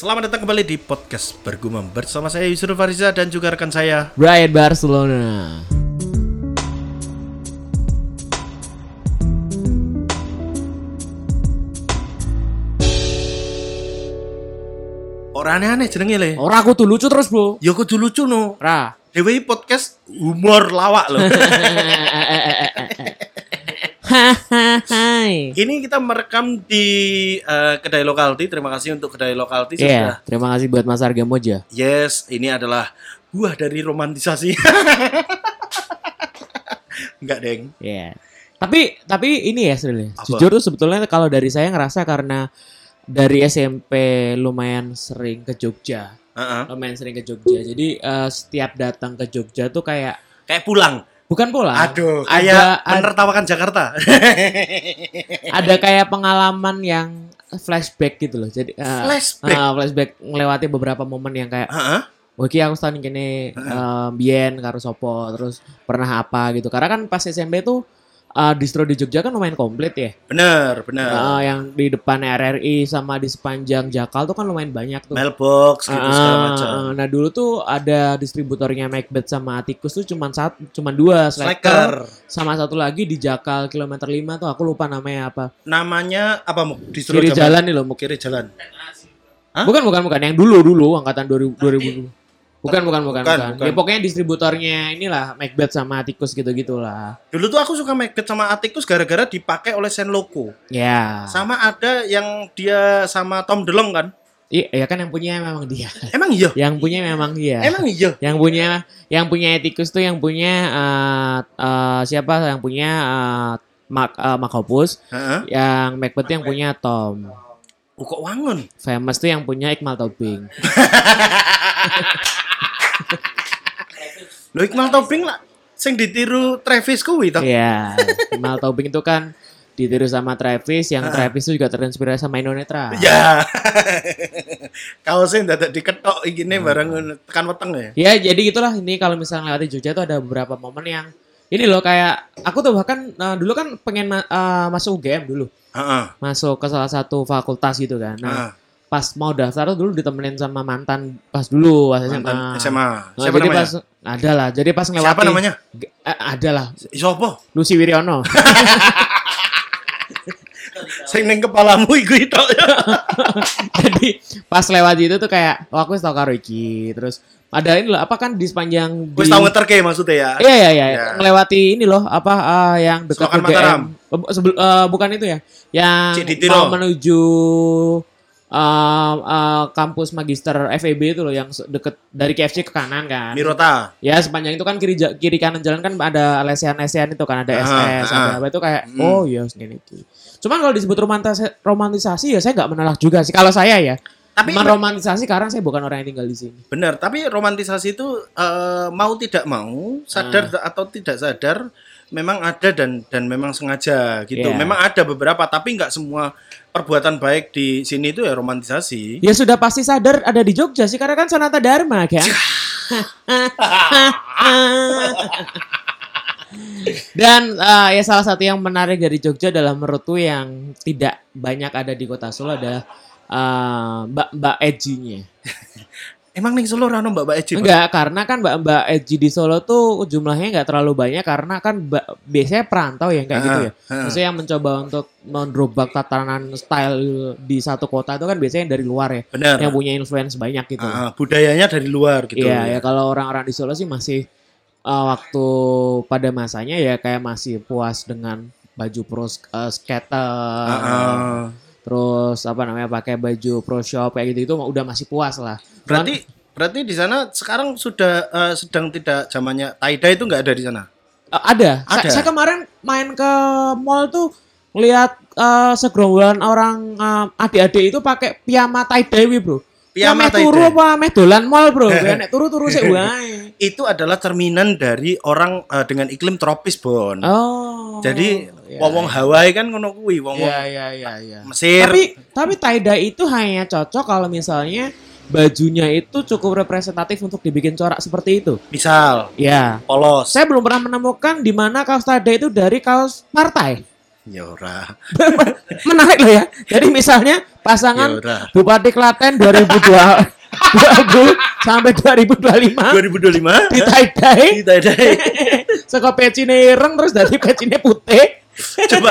Selamat datang kembali di podcast Bergumam bersama saya Yusuf Fariza dan juga rekan saya. Brian Barcelona. Orang aneh-aneh jenenge le. Ora aku tuh lucu terus, Bro. Ya kudu lucu no. Ra. Dewi podcast humor lawak loh. Hai. Ini kita merekam di eh, kedai lokalti. Terima kasih untuk kedai lokalti Iya, sudah. terima kasih buat Mas Arga Moja. Yes, ini adalah buah dari romantisasi. Enggak, Deng. Iya. Tapi tapi ini ya sebenarnya. Apa? Jujur tuh sebetulnya kalau dari saya ngerasa karena dari SMP lumayan sering ke Jogja. Heeh. Lumayan sering ke Jogja. Jadi eh, setiap datang ke Jogja tuh kayak Kayak pulang. Bukan pulang. Aduh, ada kayak ada, menertawakan Jakarta. ada kayak pengalaman yang flashback gitu loh. Jadi eh, Flashback. Ah, flashback ngelewati beberapa momen yang kayak Heeh. Oke aku setahun gini um, Bien karo sopo terus pernah apa gitu karena kan pas SMP tuh uh, distro di Jogja kan lumayan komplit ya Bener, bener. Uh, yang di depan RRI sama di sepanjang Jakal tuh kan lumayan banyak tuh Mailbox gitu Ah, segala macam. ah. nah dulu tuh ada distributornya Macbeth sama Atikus tuh cuman satu cuman dua Slacker. Sama satu lagi di Jakal kilometer 5 tuh aku lupa namanya apa Namanya apa mu? Distro kiri jalan nih loh Muk. Kiri jalan. Hah? bukan bukan bukan yang dulu dulu angkatan 2000 2000 Bukan, bukan, bukan, Bukan, bukan. Ya pokoknya distributornya inilah Macbeth sama Atikus gitu-gitulah. Dulu tuh aku suka Macbeth sama Atticus gara-gara dipakai oleh Senloko. Ya. Sama ada yang dia sama Tom DeLonge kan? Iya, ya kan yang punya memang dia. Emang iya? Yang punya memang dia. Emang iya? Yang punya yang punya Etikus tuh yang punya eh, eh, siapa yang punya eh, Mark eh, Mark Hoppus, Heeh. yang Macbeth tuh yang punya Tom. Oh, kok wangun? Famous tuh yang punya Iqmal Taubing. Lo Iqmal Tobing lah sing ditiru Travis kuwi toh. Iya, Iqmal Taubing itu kan ditiru sama Travis, yang Ah. Travis itu juga terinspirasi sama Indonetra. Ya. Kaosnya dadak diketok Hmm. iki bareng tekan weteng ya. Ya jadi gitulah ini kalau misalnya lewati Jogja tuh ada beberapa momen yang ini loh kayak aku tuh bahkan eh, dulu kan pengen ma- eh, masuk UGM dulu Heeh. masuk ke salah satu fakultas gitu kan. Nah Heeh. pas mau daftar tuh dulu ditemenin sama mantan pas dulu pas SMA. Mantan SMA. Nah, Siapa jadi namanya? pas ada lah. Jadi pas ngelewati Siapa namanya? Eh, ada lah. Sopo? Lucy Wiryono. Sing ning kepalamu iku itu. jadi pas lewat itu tuh kayak oh aku wis tau karo iki. Terus ada ini loh apa kan di sepanjang Wis di- tau ngeterke maksudnya ya. Iya iya iya, Ya. ngelewati ini loh apa eh, yang dekat Selokan UGM. Mataram. Sebel- eh, bukan itu ya. Yang Ciditiro. mau menuju eh, eh, kampus magister FEB itu loh yang deket dari KFC ke kanan kan. Mirota. Ya sepanjang itu kan kiri kiri kanan jalan kan ada lesehan-lesehan itu kan ada SS, ah. ada apa itu kayak Hmm. oh iya ini iki. Cuman kalau disebut romantis- romantisasi ya saya nggak menolak juga sih kalau saya ya. Tapi romantisasi karena saya bukan orang yang tinggal di sini. Benar, tapi romantisasi itu eh, mau tidak mau, sadar Ah. atau tidak sadar, memang ada dan dan memang sengaja gitu. Iya. Memang ada beberapa, tapi nggak semua perbuatan baik di sini itu ya romantisasi. Ya sudah pasti sadar ada di Jogja sih karena kan Sanata Dharma kan. Dan eh, ya salah satu yang menarik dari Jogja adalah menurutku yang tidak banyak ada di kota Solo adalah eh, Mbak Mbak Eji-nya. Emang nih Solo rano Mbak Mbak Eci, Pak? Enggak, karena kan Mbak Mbak Eji di Solo tuh jumlahnya nggak terlalu banyak karena kan mbak, biasanya perantau ya kayak gitu ya. Maksudnya yang mencoba untuk mendrobak tatanan style di satu kota itu kan biasanya dari luar ya. Benar. Yang punya influence banyak gitu. Ah, budayanya dari luar gitu. Iya, ya kalau orang-orang di Solo sih masih uh, waktu pada masanya ya kayak masih puas dengan baju pro uh, skater, Ah, ah. Terus apa namanya pakai baju pro shop kayak gitu itu udah masih puas lah. Cuman, Berarti berarti di sana sekarang sudah eh, sedang tidak zamannya tie-dye itu nggak ada di sana. uh, ada. Sa- Ada? Saya, kemarin main ke mall tuh lihat uh, segerombolan orang uh, adik-adik itu pakai piyama tie dye wi, Bro. Piyama Ya, meh turu apa meh dolan mall, Bro. Nek turu-turu sik wae. Itu adalah cerminan dari orang eh, dengan iklim tropis, Bon. Oh. Jadi ya, wong-wong Hawaii kan ngono kuwi, wong-wong Iya, iya, iya, iya. Mesir. Tapi tapi dye itu hanya cocok kalau misalnya bajunya itu cukup representatif untuk dibikin corak seperti itu. misal Ya. polos. Saya belum pernah menemukan di mana kaos dye itu dari kaos partai. Ya ora. Menarik loh ya. Jadi misalnya pasangan Ya udah. Bupati Klaten 2020 sampai 2025 2025 di tie-dye kita ada saka pecine ireng terus dari pecine putih. coba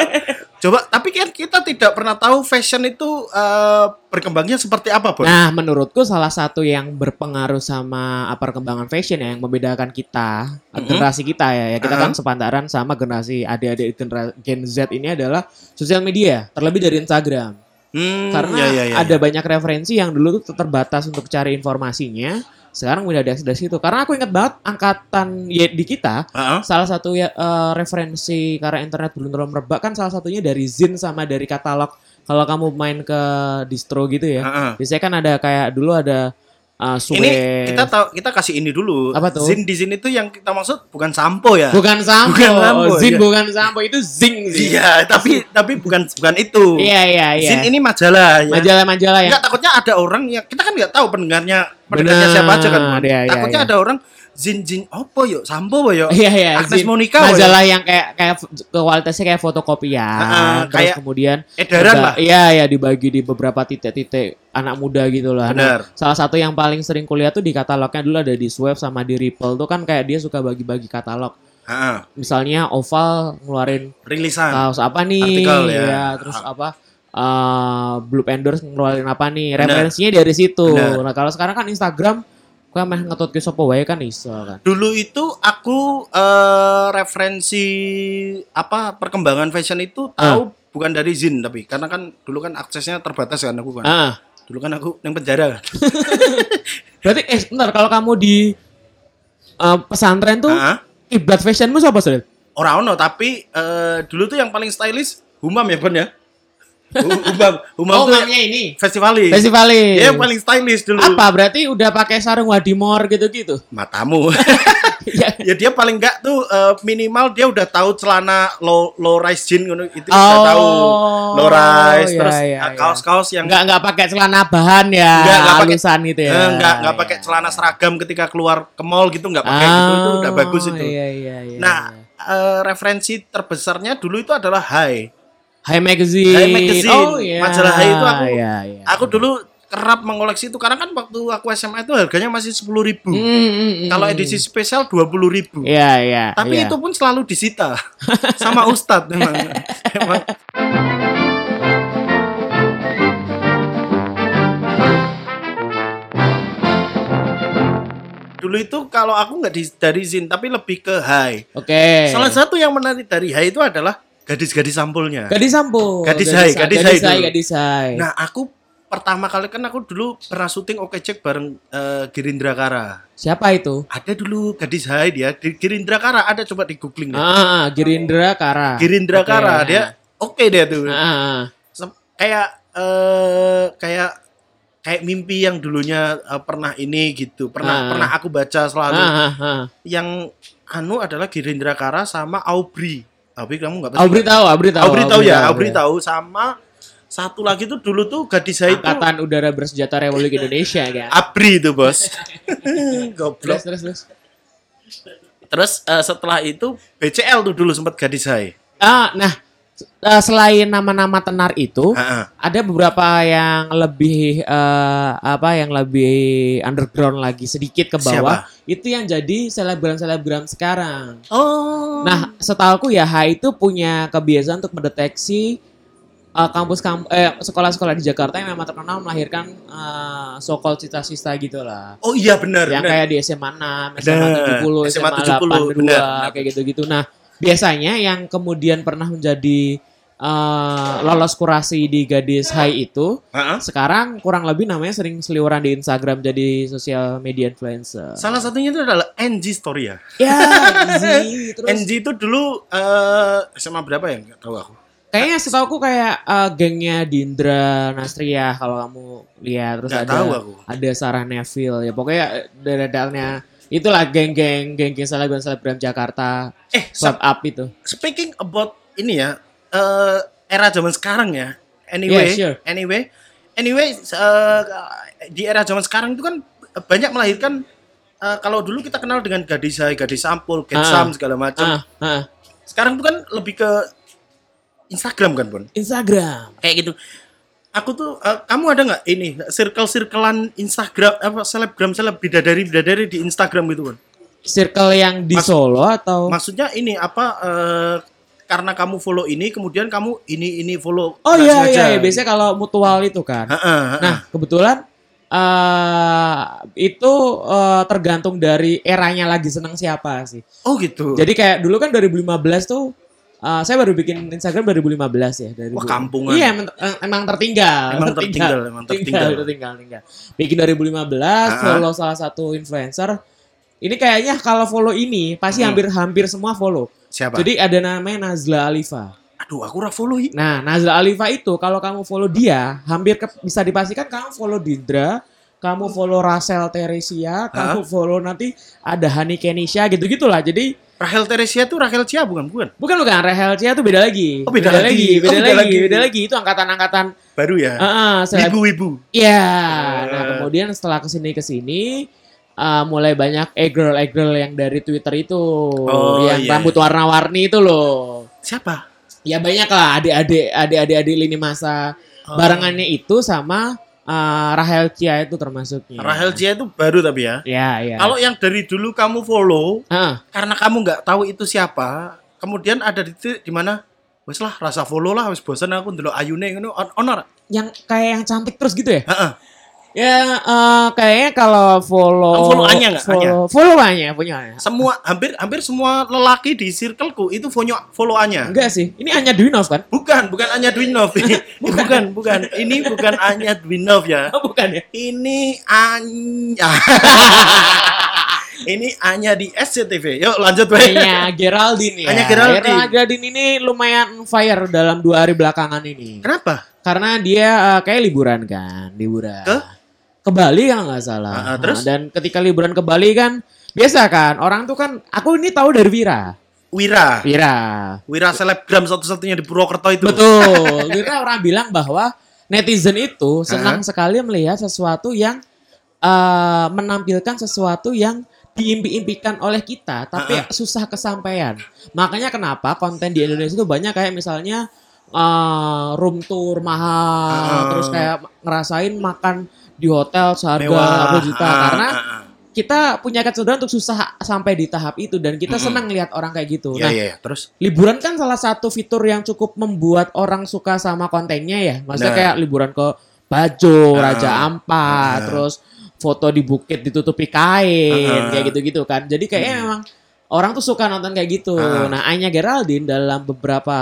coba tapi kan kita tidak pernah tahu fashion itu eh, berkembangnya seperti apa, Bos. Nah, menurutku salah satu yang berpengaruh sama apa perkembangan fashion ya, yang membedakan kita, generasi kita ya, ya kita Mhm. kan sepantaran sama generasi adik-adik genera- Gen Z ini adalah sosial media, terlebih dari Instagram. Hmm, Karena ya, ya, ya, ada ya. banyak referensi yang dulu tuh terbatas untuk cari informasinya, sekarang udah ada dari situ. Karena aku ingat banget angkatan ya, di kita, Heeh. salah satu ya eh, referensi karena internet belum terlalu merebak kan salah satunya dari Zin sama dari katalog. Kalau kamu main ke distro gitu ya, Heeh. biasanya kan ada kayak dulu ada uh, Suwe. Ini kita tahu kita kasih ini dulu. Apa tuh? Zin di sini tuh yang kita maksud bukan sampo ya. bukan sampo, Bukan sampo, Zin iya. bukan sampo itu Zing sih. Iya, tapi tapi bukan bukan itu. Iya iya iya. Zin ini majalah ya. majalah-majalah yang Enggak takutnya ada orang yang kita kan nggak tahu pendengarnya pendengarnya siapa aja kan. Iya, iya, takutnya iya. ada orang Zin Zin opo yo sampo bo yo. Iya iya. Agnes Zin. Monica majalah yang kayak kayak kualitasnya kayak fotokopian. Heeh, terus kayak kemudian Edaran lah. Iya ya dibagi di beberapa titik-titik anak muda gitu lah. Nah, Benar. salah satu yang paling sering kuliah tuh di katalognya dulu ada di Swap sama di Ripple tuh kan kayak dia suka bagi-bagi katalog. Heeh. Misalnya Oval ngeluarin Rilisan. kaos apa nih? Artikel, ya. terus Ah. apa? eh Blue Endorse ngeluarin apa nih? Benar. Referensinya dari situ. Benar. Nah, kalau sekarang kan Instagram kok meh ngetut ke sopo wae kan iso kan. Dulu itu aku eh, referensi apa perkembangan fashion itu tahu bukan dari Zin tapi karena kan dulu kan aksesnya terbatas kan aku kan. Ah. Dulu kan aku yang penjara. Berarti eh bentar kalau kamu di eh, pesantren tuh Heeh. kiblat fashionmu siapa sih? Ora ono tapi eh, dulu tuh yang paling stylish Humam ya Bon ya. Humam, Humam Oh, tuh ini. festivalis. Festivalis. Dia yang paling stylish dulu. Apa berarti udah pakai sarung wadimor gitu-gitu? Matamu. Ya. ya dia paling enggak tuh eh, minimal dia udah tahu celana low low rise jean ngono itu Oh, udah tahu low rise iya, terus iya, eh, iya. kaos-kaos yang Enggak enggak pakai celana bahan ya, Enggak, enggak pakai- halusan gitu ya. Eh, enggak enggak pakai Iya. celana seragam ketika keluar ke mall gitu enggak pakai gitu itu udah bagus Oh, itu. Iya iya iya. Nah, eh, referensi terbesarnya dulu itu adalah High. High Magazine. High Magazine. Oh iya. Majalah High itu aku- Iya, iya. Aku dulu kerap mengoleksi itu karena kan waktu aku SMA itu harganya masih 10.000 ribu. Mm, mm, mm, Kalau mm. edisi spesial 20.000 ribu. Iya iya. Tapi iya. itu pun selalu disita sama Ustadz memang. Emang dulu itu kalau aku nggak dari Zin tapi lebih ke High. Oke. Salah satu yang menarik dari High itu adalah gadis-gadis sampulnya. Gadis sampo. Gadis Hai, gadis Hai gadis Hai, dulu. gadis Hai. Nah, aku pertama kali kan aku dulu pernah syuting Oke Cek bareng eh, Girindra Kara. Siapa itu? Ada dulu gadis Hai dia di Girindra Kara ada coba di googling deh. Ah, Girindra Kara. Girindra Oke, Kara dia oke dia tuh. Ah, ah, ah. Kayak eh kayak kayak mimpi yang dulunya eh, pernah ini gitu. Pernah Ah. pernah aku baca selalu. Ah, ah, ah. Yang anu adalah Girindra Kara sama Aubrey. Aubrey kamu nggak pasti Aubrey tahu, Aubrey tahu. Aubrey tahu ya, Aubrey tahu sama satu lagi tuh dulu tuh gadis saya itu Angkatan Udara Bersenjata Republik Indonesia kan. Abri itu bos. Terus Goblok. terus terus. Terus eh, setelah itu BCL tuh dulu sempat gadis saya. Ah, nah eh, selain nama-nama tenar itu, Heeh. ada beberapa yang lebih eh, apa yang lebih underground lagi sedikit ke bawah. Itu yang jadi selebgram-selebgram sekarang. Oh. Nah, setahuku ya H itu punya kebiasaan untuk mendeteksi eh, kampus-kampus eh sekolah-sekolah di Jakarta yang memang terkenal melahirkan eh, so-called cita-cita gitu lah. oh iya benar. yang benar. kayak di SMA 6, SMA Benar. 70, SMA SMA 82, 70, benar, benar. kayak gitu-gitu. Nah, biasanya yang kemudian pernah menjadi eh, lolos kurasi di Gadis High itu Heeh. sekarang kurang lebih namanya sering seliweran di Instagram jadi sosial media influencer. Salah satunya itu adalah NG Story ya. Ya, terus NG itu dulu eh SMA berapa ya? Enggak tahu aku. kayaknya setahu kayak eh, gengnya Dindra Nastria kalau kamu lihat terus Nggak ada tahu aku. ada Sarah Neville ya pokoknya daerah itulah geng-geng geng-geng selebgram selebgram Jakarta Eh, Club up itu. speaking about ini ya, eh era zaman sekarang ya. Anyway, Yeah, sure. anyway, anyway, eh, di era zaman sekarang itu kan banyak melahirkan. eh, kalau dulu kita kenal dengan gadis hai, gadis sampul, getsam segala macam. Ah, ah. Sekarang itu kan lebih ke Instagram kan, Bon? Instagram. Kayak gitu. Aku tuh eh, kamu ada nggak ini circle-circlean Instagram apa selebgram seleb bidadari bidadari di Instagram gitu, Bon? Circle yang di Mas- Solo atau Maksudnya ini apa eh, karena kamu follow ini kemudian kamu ini ini follow Oh iya iya, iya. biasanya kalau mutual itu kan. Heeh, heeh. Nah, kebetulan eh itu eh, tergantung dari eranya lagi seneng siapa sih. oh gitu. Jadi kayak dulu kan 2015 tuh eh, saya baru bikin Instagram 2015 ya dari Wah, kampungan. Iya, emang, emang tertinggal. Emang tertinggal, emang tertinggal. tertinggal, tertinggal. Bikin 2015, follow salah satu influencer. Ini kayaknya kalau follow ini pasti Hmm. hampir-hampir semua follow. Siapa? Jadi ada namanya Nazla Alifa. aduh aku ora follow. Nah, Nazla Alifa itu kalau kamu follow dia, hampir ke- bisa dipastikan kamu follow Dindra, kamu follow Rasel Teresia, kamu follow nanti ada Hani Kenisha gitu-gitulah. Jadi Rahel Teresia tuh Rahel Cia bukan bukan? bukan bukan Rahel Chia itu beda lagi. Oh, beda lagi. beda, Oh, beda lagi, lagi. beda lagi. Itu angkatan-angkatan Baru ya. Heeh, seleb- Ibu-ibu. Iya. Nah, Eh. kemudian setelah ke sini ke sini uh, mulai banyak e girl e girl yang dari Twitter itu, Oh, yang iya, rambut warna-warni itu loh. Siapa? Ya banyak lah adik-adik adik-adik adik lini masa Oh. barengannya itu sama uh, Rahel Chia itu termasuknya. Rahel Cia itu baru tapi ya. Ya, ya. Kalau yang dari dulu kamu follow Heeh. karena kamu nggak tahu itu siapa, kemudian ada di di mana wes lah rasa follow lah wes bosan aku ndelok ayune ngono on honor. yang kayak yang cantik terus gitu ya? Heeh. Ya, eh, kayaknya kalau follow follow Anya nggak? Follow, follow Anya punya Anya. Semua hampir hampir semua lelaki di circleku itu follow followannya. Enggak sih, ini Anya Dwinov kan? Bukan, bukan Anya Dwinov. bukan, bukan. Ini bukan Anya Dwinov ya. Oh, bukan ya? Ini Anya. ini Anya di SCTV. Yuk lanjut we. Anya Geraldine ya. Anya Geraldine. Anya Geraldine ini lumayan fire dalam dua hari belakangan ini. Kenapa? Karena dia eh, kayak liburan kan, liburan. Ke? Ke Bali kalau nggak salah. Ah, ah, terus? Nah, dan ketika liburan ke Bali kan, biasa kan, orang tuh kan, aku ini tahu dari Vira. Wira. Vira. Wira selebgram satu-satunya di Purwokerto itu. Betul. Vira orang bilang bahwa netizen itu senang sekali melihat sesuatu yang eh, menampilkan sesuatu yang diimpi-impikan oleh kita, tapi Ah, susah kesampaian. Makanya kenapa konten di Indonesia itu banyak kayak misalnya eh, room tour mahal, Ah. terus kayak ngerasain makan di hotel seharga Mewah. berapa juta, Ah, karena ah, ah. kita punya kecenderungan untuk susah sampai di tahap itu dan kita Mm-mm. senang lihat orang kayak gitu. Iya, Nah, iya, iya. Terus liburan kan salah satu fitur yang cukup membuat orang suka sama kontennya ya. Maksudnya Nah. kayak liburan ke Bajo, Ah. Raja Ampat, Ah. terus foto di bukit ditutupi kain, Ah. kayak gitu-gitu kan. Jadi kayaknya Hmm. memang orang tuh suka nonton kayak gitu. Ah. Nah, Anya Geraldine dalam beberapa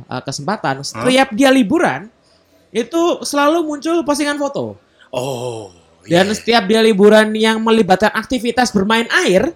uh, kesempatan setiap dia liburan itu selalu muncul postingan foto. Oh. Dan iya. setiap dia liburan yang melibatkan aktivitas bermain air,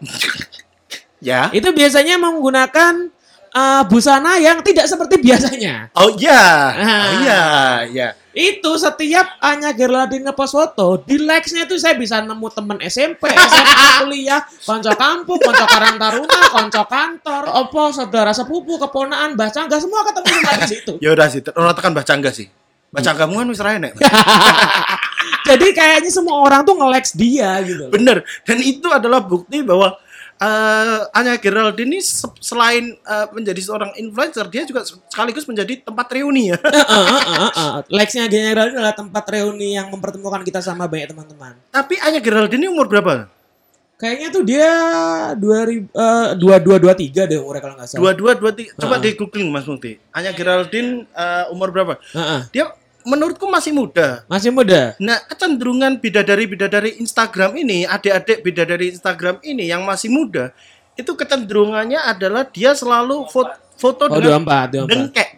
ya. itu biasanya menggunakan uh, busana yang tidak seperti biasanya. Oh iya. Ah. Oh iya, iya. Itu setiap Anya Geraldine ngepost foto, di likes-nya itu saya bisa nemu temen SMP, SMA, kuliah, konco kampung, konco karang taruna, konco kantor, opo, saudara sepupu, keponaan, baca nggak semua ketemu di situ. Ya udah sih, orang tekan baca enggak sih? Baca kamu kan wis ra enek. Jadi kayaknya semua orang tuh nge-likes dia gitu. Bener. Dan itu adalah bukti bahwa eh Anya Geraldine ini se- selain eh, menjadi seorang influencer, dia juga sekaligus menjadi tempat reuni ya. Heeh, heeh, heeh. Likes-nya Anya Geraldine adalah tempat reuni yang mempertemukan kita sama banyak teman-teman. Tapi Anya Geraldine ini umur berapa? Kayaknya tuh dia 2000 eh 2223 deh umurnya kalau nggak salah. Dua dua dua tiga. Coba Ah. di googling Mas Mukti. Anya Geraldine eh, umur berapa? Heeh. Dia menurutku masih muda. Masih muda. Nah, kecenderungan bidadari-bidadari Instagram ini, adik-adik bidadari Instagram ini yang masih muda, itu kecenderungannya adalah dia selalu foto, foto Oh, dengan 24, 24. dengkek.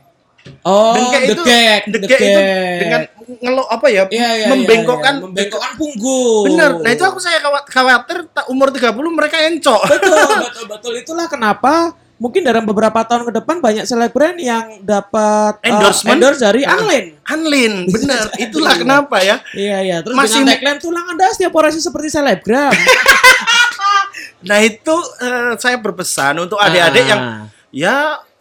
Oh, dengkek itu, dekek, dengkek itu dengan ngelo apa ya? Iya, iya, membengkokkan. iya, iya. membengkokkan punggung. Bener. Nah, itu aku saya khawat- khawatir tak umur 30 mereka encok. betul, betul, betul. Itulah kenapa mungkin dalam beberapa tahun ke depan banyak selebgram yang dapat uh, Endorsement? endorse dari Ah. Anlin. Anlin, bener. Itulah kenapa ya. Iya, iya. Terus Masih dengan tagline tulang Anda setiap orasi seperti selebgram. Nah, itu eh, saya berpesan untuk adik-adik Ah. yang ya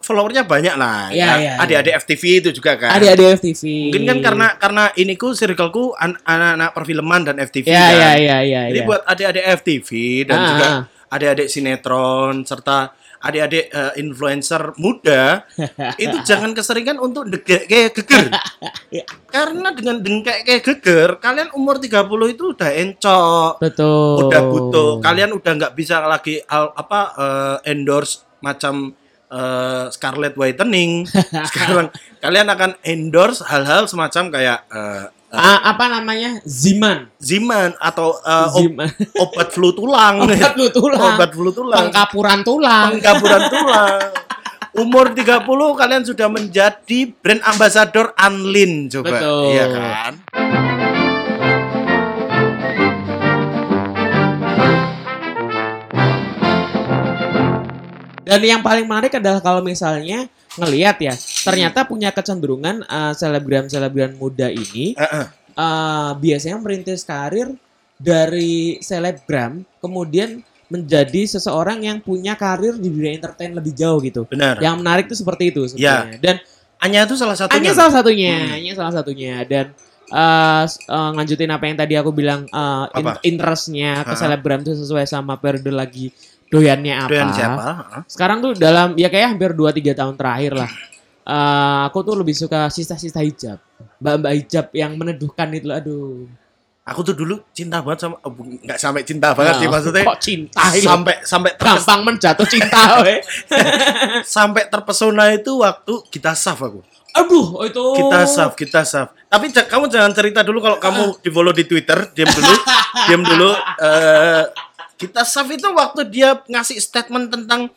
followernya banyak lah. Iya, ya. iya, Adik-adik FTV itu juga kan. Adik-adik FTV. Mungkin kan karena karena iniku circleku an- anak-anak perfilman dan FTV Iya, kan. iya, iya, iya. Jadi iya. buat adik-adik FTV dan Ah, juga ah. adik-adik sinetron serta adik-adik eh, influencer muda itu jangan keseringan untuk degek kayak geger. Ya. Karena dengan dengkek kayak geger, kalian umur 30 itu udah encok, Betul. udah butuh. Kalian udah nggak bisa lagi al- apa eh, endorse macam eh, Scarlet Whitening. Sekarang kalian akan endorse hal-hal semacam kayak eh, Ah, apa namanya? Ziman. Ziman atau eh, ob- Ziman. obat flu tulang. Obat flu tulang. Obat flu tulang. Pengkapuran tulang. Pengkaburan tulang. Umur 30 kalian sudah menjadi brand ambassador Anlin coba. Betul. Iya kan? Dan yang paling menarik adalah kalau misalnya ngelihat ya, ternyata punya kecenderungan eh, selebgram-selebgram muda ini eh, biasanya merintis karir dari selebgram, kemudian menjadi seseorang yang punya karir di dunia entertain lebih jauh gitu. Benar. Yang menarik itu seperti itu sebenarnya. Dan Anya itu salah satunya. hanya salah satunya, Hmm. hanya salah satunya. Dan eh s- eh, nganjutin apa yang tadi aku bilang eh, in- interestnya ke selebgram itu sesuai sama periode lagi doyannya apa. Doyan siapa? Heeh. Sekarang tuh dalam ya kayak hampir 2-3 tahun terakhir lah. Eh, aku tuh lebih suka sista-sista hijab. Mbak-mbak hijab yang meneduhkan itu aduh. Aku tuh dulu cinta banget sama oh, nggak sampai cinta banget sih Oh, maksudnya. Kok cinta? Sampai sampai terpes- gampang menjatuh cinta we. sampai terpesona itu waktu kita saf aku. Aduh, itu. Kita saf, kita saf. Tapi kamu jangan cerita dulu kalau kamu di follow di Twitter, diam dulu, diam dulu. Eh, kita saf itu waktu dia ngasih statement tentang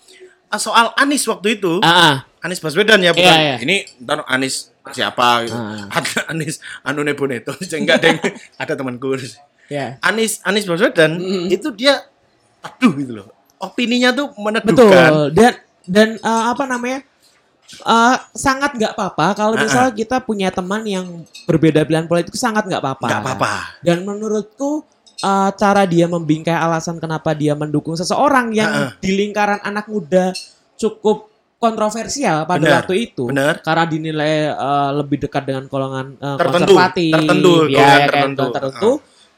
eh, soal Anis waktu itu. Ah, ah. Anis Baswedan ya bukan. Iya, iya. Ini ntar Anis siapa gitu. Ah. Ada Anis anu Boneto. Enggak deng. ada temanku. Ya. Anis Anis Baswedan Mm. itu dia aduh gitu loh. Opininya tuh meneduhkan. Betul. Dan dan eh, apa namanya? eh, sangat nggak apa-apa kalau misalnya kita punya teman yang berbeda pilihan politik sangat nggak apa-apa. Enggak apa-apa. Dan menurutku eh, cara dia membingkai alasan kenapa dia mendukung seseorang yang Ah, ah. di lingkaran anak muda cukup kontroversial pada Benar, waktu itu benar. karena dinilai eh, lebih dekat dengan golongan eh, Tertentu, konservatif tertentu, ya, ya kan, tertentu. tertentu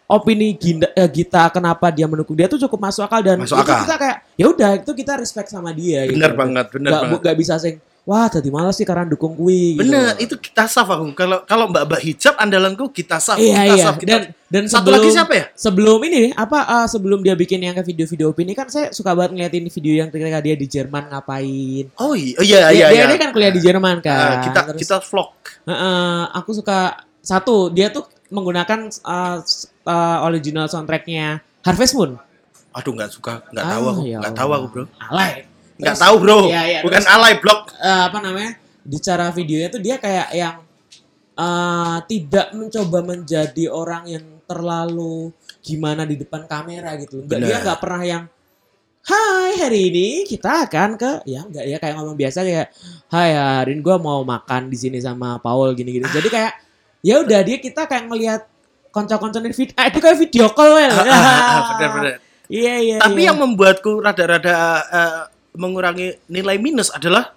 opini Ginda, eh, Gita kenapa dia mendukung dia tuh cukup masuk akal dan Masuk itu akal. kita kayak ya udah itu kita respect sama dia Bener gitu. banget, bener Nggak- banget. nggak bisa sing wah jadi malas sih karena dukung kui gitu. Bener, itu kita saf aku. Kalau kalau Mbak Mbak hijab andalanku kita saf, Iya kita iya saf, kita- dan dan Satu sebelum lagi siapa ya? sebelum ini apa eh, sebelum dia bikin yang ke video-video opini kan saya suka banget ngeliatin video yang ketika dia di Jerman ngapain. Oh iya, oh, iya, Dia, iya, dia, iya. dia kan kuliah di Jerman Ah, kan. kita Terus, kita vlog. Heeh, aku suka satu dia tuh menggunakan s- eh, original soundtracknya Harvest Moon. Aduh nggak suka, nggak Ah, tahu aku, ya nggak tahu Allah. aku bro. Alay. Nggak tahu bro, Iya, iya, bukan terus- alay blog. eh, apa namanya di cara videonya tuh dia kayak yang eh, tidak mencoba menjadi orang yang terlalu gimana di depan kamera gitu. Nggak, dia nggak pernah yang Hai hari ini kita akan ke ya enggak ya kayak ngomong biasa kayak Hai hari ini gue mau makan di sini sama Paul gini-gini. Jadi kayak ya udah dia kita kayak ngelihat konco-konco video eh, itu kayak video call ya. Ah, ah, ah. Iya iya. Tapi iya. yang membuatku rada-rada eh, mengurangi nilai minus adalah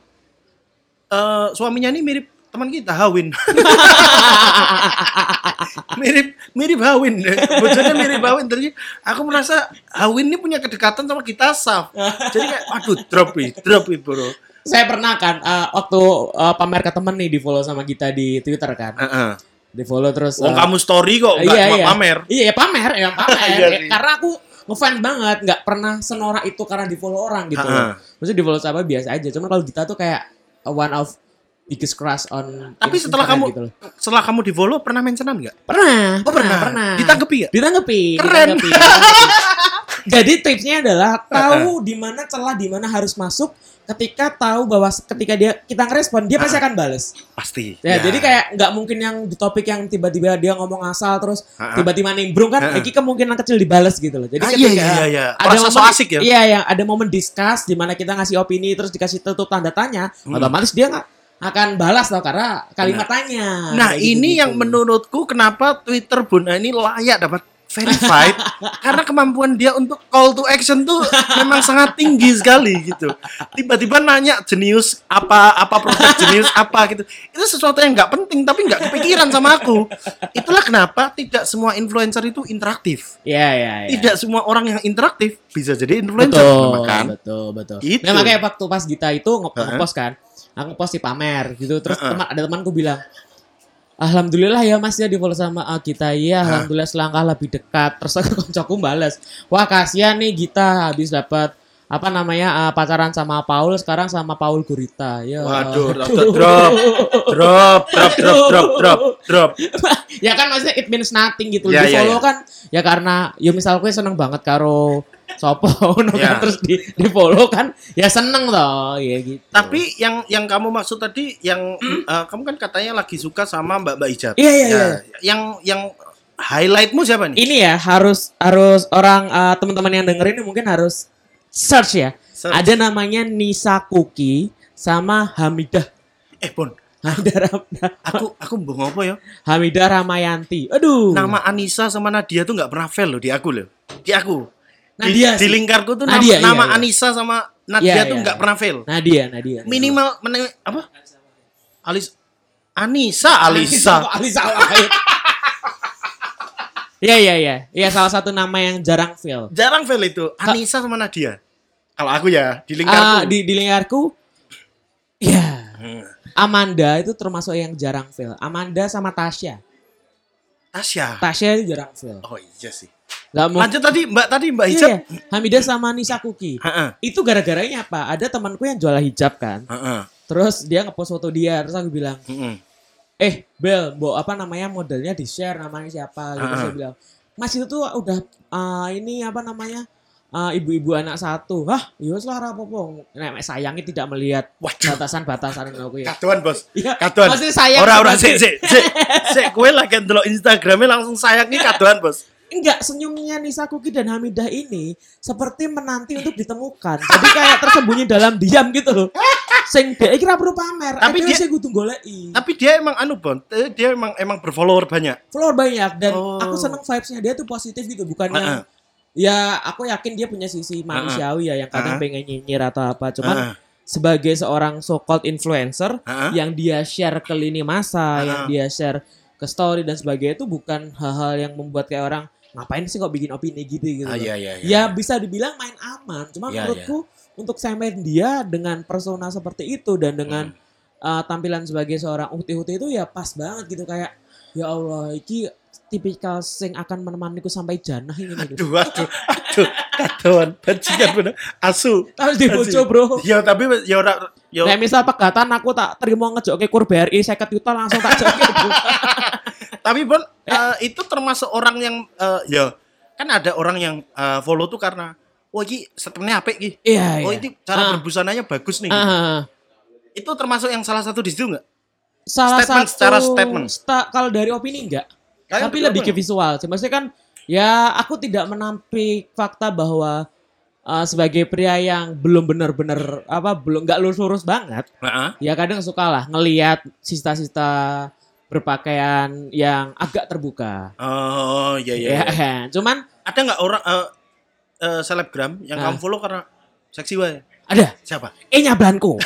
eh, suaminya ini mirip teman kita Hawin. mirip mirip Hawin. Bojone mirip Hawin. Jadi aku merasa Hawin ini punya kedekatan sama kita Saf. Jadi kayak aduh drop nih, drop nih bro. saya pernah kan eh, waktu eh, pamer ke temen nih di follow sama kita di Twitter kan. Heeh. Di follow terus Wong eh, kamu story kok, nggak iya, iya. pamer. Iya, ya pamer, ya pamer. Ya, karena aku ngefans banget, nggak pernah senorak itu karena di follow orang gitu. Ha-ha. Maksudnya di follow siapa biasa aja. Cuman kalau kita tuh kayak one of biggest crush on Tapi setelah kamu gitu loh. setelah kamu di follow pernah mentionan nggak? pernah, Oh, pernah. pernah. Ditanggepi nggak? Ditanggepi, Keren. ditanggepi, ditanggepi. Jadi tipsnya adalah tahu di mana celah di mana harus masuk ketika tahu bahwa ketika dia kita ngerespon dia pasti akan bales. Pasti. Ya, jadi kayak nggak mungkin yang di topik yang tiba-tiba dia ngomong asal terus tiba-tiba nimbrung kan, iki kemungkinan kecil dibales gitu loh. Jadi Ah, iya, ketika iya, iya, iya. ada Merasa so momen asik ya? Iya, yang ada momen discuss di mana kita ngasih opini terus dikasih tutup tanda tanya, Hmm. otomatis dia nggak akan balas loh karena kalimat tanya. Nah, ini gitu-gitu. yang menurutku kenapa Twitter Bunda ini layak dapat verified karena kemampuan dia untuk call to action tuh memang sangat tinggi sekali gitu. Tiba-tiba nanya jenius apa apa produk jenius apa gitu. Itu sesuatu yang nggak penting tapi nggak kepikiran sama aku. Itulah kenapa tidak semua influencer itu interaktif. Iya, iya, iya. Tidak semua orang yang interaktif bisa jadi influencer betul, kan. betul, betul. Gitu. Nah, makanya waktu pas Gita itu nge- Heeh. ngepost kan, aku ngepost di pamer gitu. Terus Heeh. teman ada temanku bilang, Alhamdulillah ya Mas ya di follow sama uh, Gita. Iya, alhamdulillah selangkah lebih dekat. Terus aku koncoku balas, wah kasihan nih Gita habis dapat apa namanya uh, pacaran sama Paul sekarang sama Paul Gurita. Ya. Waduh, aduh. drop, drop, drop, drop, drop, drop, drop. ya kan maksudnya it means nothing gitu. Ya, di ya, follow ya. kan ya karena ya misal gue seneng banget karo Sopo ngono Ya. kan terus di di follow kan ya seneng toh ya gitu. Tapi yang yang kamu maksud tadi yang eh, kamu kan katanya lagi suka sama Mbak Mbak Ijab. Iya, iya, Ya, iya. Yang yang highlightmu siapa nih? ini ya harus harus orang eh, teman-teman yang dengerin ini mungkin harus search ya. Search. Ada namanya Nisa Kuki sama Hamidah Eh, Bon. Hamidah, Aku aku mbong apa ya? Hamidah Ramayanti. Aduh. Nama Anissa sama Nadia tuh nggak pernah fail loh di aku loh. Di aku. Di, Nadia di sih. lingkarku tuh nama, Nadia, iya, nama iya. Anissa sama Nadia Iya, tuh iya, nggak iya. pernah fail. Nadia, Nadia. Minimal meneng apa? Alis Anissa, Alisa. Alisa lain. Iya iya iya. Iya salah satu nama yang jarang fail. Jarang fail itu. Anissa sama Nadia. Kalau aku ya di Ah, lingkarku. di di lingkarku ya Hmm. Amanda itu termasuk yang jarang fail. Amanda sama Tasya. Tasya. Tasya itu jarang fail. Oh iya sih. Gak mau Lanjut tadi Mbak tadi Mbak Iya, Hijab. iya. Hamidah sama Nisa Kuki. Heeh. Itu gara-garanya apa? Ada temanku yang jual hijab kan. Heeh. Terus dia ngepost foto dia, terus aku bilang, Heeh. "Eh, Bel, Bo, apa namanya modelnya di-share namanya siapa?" gitu. Dia bilang, "Mas itu tuh udah ah, ini apa namanya? Ah, ibu-ibu anak satu." Hah, iya lah apa-apa. Nek sayangi tidak melihat batasan-batasan aku ya. Kaduan, Bos. Iya, Kaduan. maksudnya sayang Ora ora sebagai- sik sik sik. Sik kowe lagi ndelok Instagramnya langsung sayang nih kaduan, Bos. Enggak, senyumnya Nisa Kuki dan Hamidah ini seperti menanti untuk ditemukan. Jadi kayak tersembunyi dalam diam gitu loh. Sing dia kira perlu pamer, Tapi dia- kudu goleki. Tapi dia emang anu, Bon. Eh, Dia emang emang berfollower banyak. Follower banyak dan Oh. aku seneng vibes-nya dia tuh positif gitu, bukan Heeh. yang ya aku yakin dia punya sisi manusiawi ya yang kadang Heeh. pengen nyinyir atau apa. Cuman Heeh. sebagai seorang so called influencer Heeh. yang dia share ke lini masa, Heeh. yang dia share ke story dan sebagainya itu bukan hal-hal yang membuat kayak orang ngapain sih kok bikin opini gitu gitu. Ah, loh. iya iya iya. ya bisa dibilang main aman. Cuma Ya, menurutku untuk semen dia dengan persona seperti itu dan dengan Hmm. uh, tampilan sebagai seorang ukti-ukti itu ya pas banget gitu kayak ya Allah iki tipikal sing akan menemaniku sampai janah ini. Aduh, aduh, aduh, kaduan, bajingan bener, asu. Harus diboco bro. Ya tapi ya ora ya Nah misal pegatan aku tak terima ngejokke kur BRI 50 juta langsung tak jokke. tapi Bon eh, itu termasuk orang yang eh, ya kan ada orang yang eh, follow tuh karena wah iki statementnya apik iki. Iya Oh iya. ini cara Ah. berbusananya bagus nih. gitu. Ah, Itu termasuk yang salah satu di situ nggak? salah Statement satu secara statement. sta- kalau dari opini enggak. Kalian tapi lebih ke visual. sih. Maksudnya kan ya aku tidak menampik fakta bahwa uh, sebagai pria yang belum benar-benar apa belum nggak lurus-lurus banget, Heeh. ya kadang suka lah ngelihat sista-sista berpakaian yang agak terbuka. Oh iya iya. Ya, iya. cuman Ada nggak orang eh, eh, selebgram yang Ah. kamu follow karena seksi wae? ada Siapa? E-nya Blanco.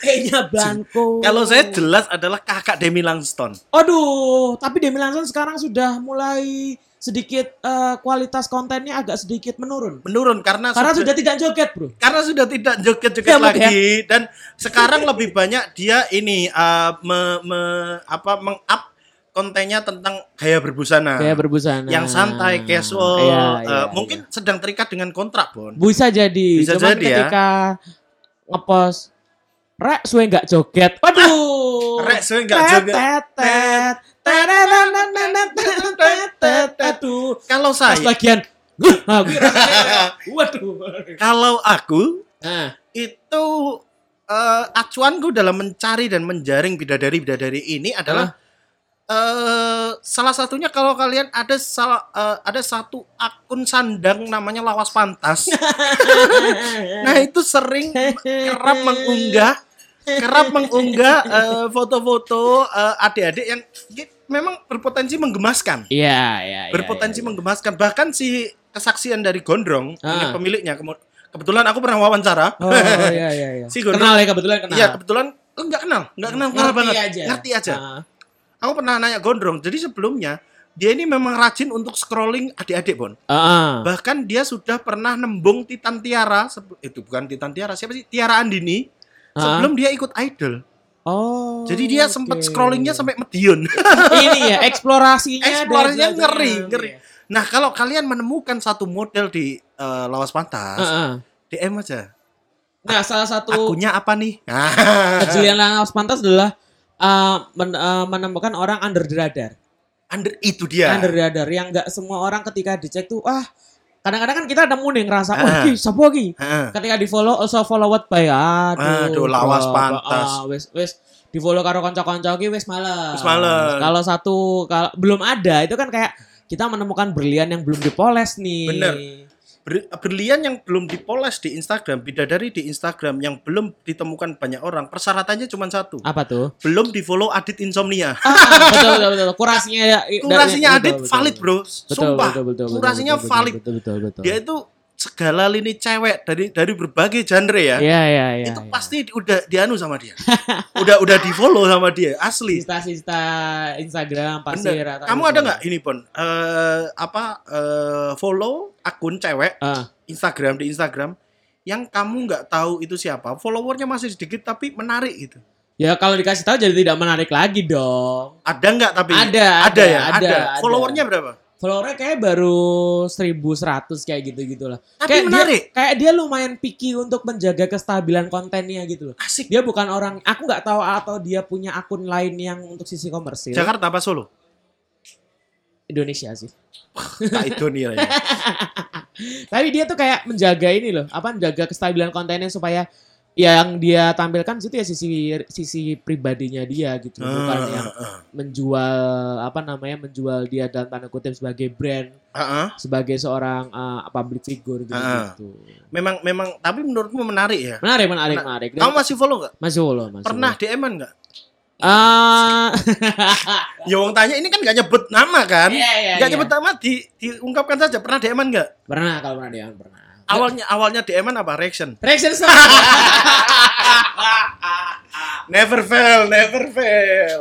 E-nya Blanco. Kalau saya jelas adalah kakak Demi Langston. Aduh, tapi Demi Lanson sekarang sudah mulai sedikit eh, kualitas kontennya agak sedikit menurun. Menurun karena Karena sudah tidak joget, Bro. karena sudah tidak joget-joget Ya, lagi dan sekarang lebih banyak dia ini uh, me, me- apa meng-up kontennya tentang gaya berbusana. Kayak berbusana. yang santai, casual, Iya, uh, iya, mungkin sedang terikat dengan kontrak, Bon. bisa jadi. Bisa Cuman jadi ya. ketika ngepost Rek suwe nggak joget. Waduh. Rek suwe nggak joget. Kalau Pas saya, bagian Nah, gue rasanya, waduh. kalau aku Nah, itu uh, acuanku dalam mencari dan menjaring bidadari-bidadari ini adalah eh salah satunya kalau kalian ada salah eh, ada satu akun sandang namanya Lawas Pantas. nah, itu sering kerap mengunggah kerap mengunggah eh, foto-foto eh, adik-adik yang gi- memang berpotensi menggemaskan. Iya, iya, iya. berpotensi iya. menggemaskan. Bahkan si kesaksian dari Gondrong, Ah. pemiliknya, kebetulan aku pernah wawancara. Oh, iya, iya, iya. Si Gondrong. Kenal ya kebetulan kenal. Iya, kebetulan oh, nggak kenal, nggak kenal, kenal banget. aja. Ngerti aja. Ah. Aku pernah nanya Gondrong. Jadi sebelumnya dia ini memang rajin untuk scrolling adik-adik, Bon. Ah. Bahkan dia sudah pernah nembung Titan Tiara, itu bukan Titan Tiara, siapa sih? Tiara Andini. Sebelum dia ikut idol. Oh. Jadi dia sempat oke. scrollingnya sampai Medion. ini ya eksplorasinya Eksplorasinya ngeri, ngeri. Nah, kalau kalian menemukan satu model di eh, Lawas Pantas, ah. DM aja. Nah, salah satu Akunnya apa nih? Kejelian Lawas Pantas adalah uh, men- uh, menemukan orang under the radar. Under itu dia. Under the radar yang nggak semua orang ketika dicek tuh ah kadang-kadang kan kita nemu nih ngerasa wah Ah. ki sapa ki ketika di follow also followed by aduh, Aduh, lawas bro, pantas. ah, wis wis di follow karo kanca-kanca ki wis males. Wis males. Kalau satu kalau belum ada itu kan kayak kita menemukan berlian yang belum dipoles nih. Bener. Ber- berlian yang belum dipoles di Instagram, bidadari di Instagram yang belum ditemukan banyak orang, persyaratannya cuma satu. Apa tuh? Belum di follow Adit Insomnia. Ah, betul betul betul. Kurasinya ya. Kurasinya betul, Adit betul, valid, betul. bro. Betul, Sumpah. betul, betul, betul, Kurasinya betul, valid. Betul betul betul. Dia itu segala lini cewek dari dari berbagai genre ya. Iya iya iya. itu iya. pasti udah dianu sama dia. udah udah di follow sama dia, asli. Sista-sista Instagram pasti Bener. Kamu ada nggak ini pon eh apa eh, follow akun cewek Ah, Instagram di Instagram yang kamu nggak tahu itu siapa, followernya masih sedikit tapi menarik gitu. ya kalau dikasih tahu jadi tidak menarik lagi dong. Ada nggak tapi? Ada, ada, ada, ya, ada, ada. Followernya berapa? Followernya kayak baru 1100 kayak gitu-gitu lah. Tapi kayak menarik. Dia, kayak dia lumayan picky untuk menjaga kestabilan kontennya gitu loh. Asik. Dia bukan orang, aku nggak tahu atau dia punya akun lain yang untuk sisi komersil. Jakarta apa Solo? Indonesia sih. Tak Indonesia ya. Tapi dia tuh kayak menjaga ini loh, apa menjaga kestabilan kontennya supaya yang dia tampilkan situ ya sisi sisi pribadinya dia gitu, bukan Ah, yang ah. menjual apa namanya menjual dia dalam tanda kutip sebagai brand, Ah, ah. sebagai seorang uh, public figure gitu. Ah. gitu. Memang memang tapi menurutmu menarik ya. Menarik, menarik, Nah, menarik. Kamu masih follow nggak? masih follow, masih Pernah follow. DM-an nggak? Ah, Ya wong tanya ini kan nggak nyebut nama kan? Iya, iya, Nggak iya. nyebut nama di diungkapkan saja. Pernah DM-an nggak? pernah kalau pernah dia pernah. Awalnya awalnya DM-an apa? Reaction. Reaction. Never fail, never fail.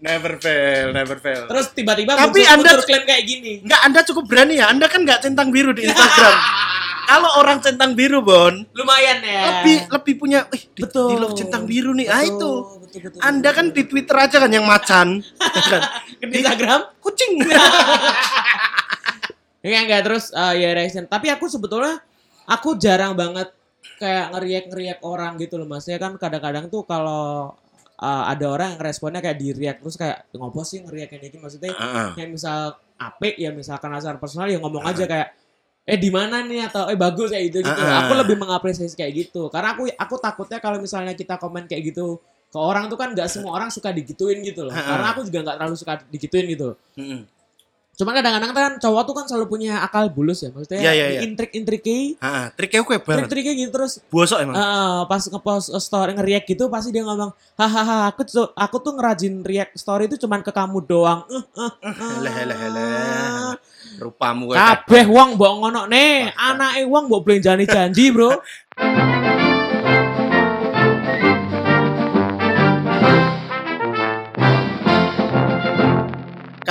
Never fail, never fail. Terus tiba-tiba Tapi muncul, Anda- muncul klaim kayak gini. Nggak, Anda cukup berani ya. Anda kan nggak centang biru di Instagram. Kalau orang centang biru, Bon, Lumayan ya. lebih lebih punya, eh, di, Betul. di love centang biru nih. Ah Betul, itu. betul, betul, Anda kan di Twitter aja kan yang macan. Kan? Di Instagram Kucing. Enggak enggak terus eh, ya reaction. Tapi aku sebetulnya aku jarang banget kayak ngeriak-ngeriak orang gitu loh Mas. Ya kan kadang-kadang tuh kalau eh, ada orang yang responnya kayak di react terus kayak ngopo sih ngeriak kayak gini maksudnya Heeh. kayak misal apik ya misalkan asal personal ya ngomong aja kayak eh di mana nih atau eh bagus kayak gitu gitu. Ah. Aku lebih mengapresiasi kayak gitu. Karena aku aku takutnya kalau misalnya kita komen kayak gitu ke orang tuh kan nggak semua orang suka digituin gitu loh. Ah. Karena aku juga nggak terlalu suka digituin gitu. Mm-mm. Cuman kadang-kadang kan cowok tuh kan selalu punya akal bulus ya. Maksudnya Iya, iya, iya. intrik-intrik Heeh, triknya gue banget. trik-triknya gitu terus Bosok emang. eh, pas ngepost story nge-react gitu pasti dia ngomong hahaha aku tuh aku tuh ngerajin react story itu cuman ke kamu doang. Eh, eh, eh. Hele hele hele. Rupamu gue. Kabeh wong mbok ngono nih, anake wong mbok belenjani janji, Bro.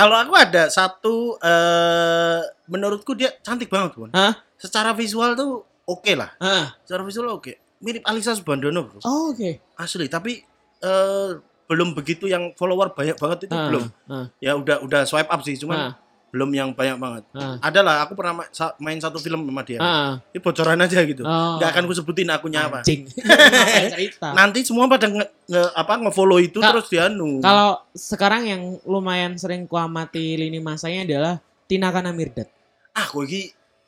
Kalau aku ada satu eh menurutku dia cantik banget, Bun. Hah? Secara visual tuh oke lah. Ah. Secara visual oke. Mirip Alisa Subandono, Bro. Oh, oke. Asli, tapi eh belum begitu yang follower banyak banget itu belum. ah, Ya udah udah swipe up sih, cuman belum yang banyak banget. ah, Adalah aku pernah ma- sa- main satu film sama dia. ah. Ini bocoran aja gitu. Oh. Nggak akan ku sebutin akunnya apa. Nanti semua pada nge, nge- apa nge-follow itu Kak, terus dianu. Kalau sekarang yang lumayan sering kuamati lini masanya adalah Tina Kana Mirdad. ah, gue iki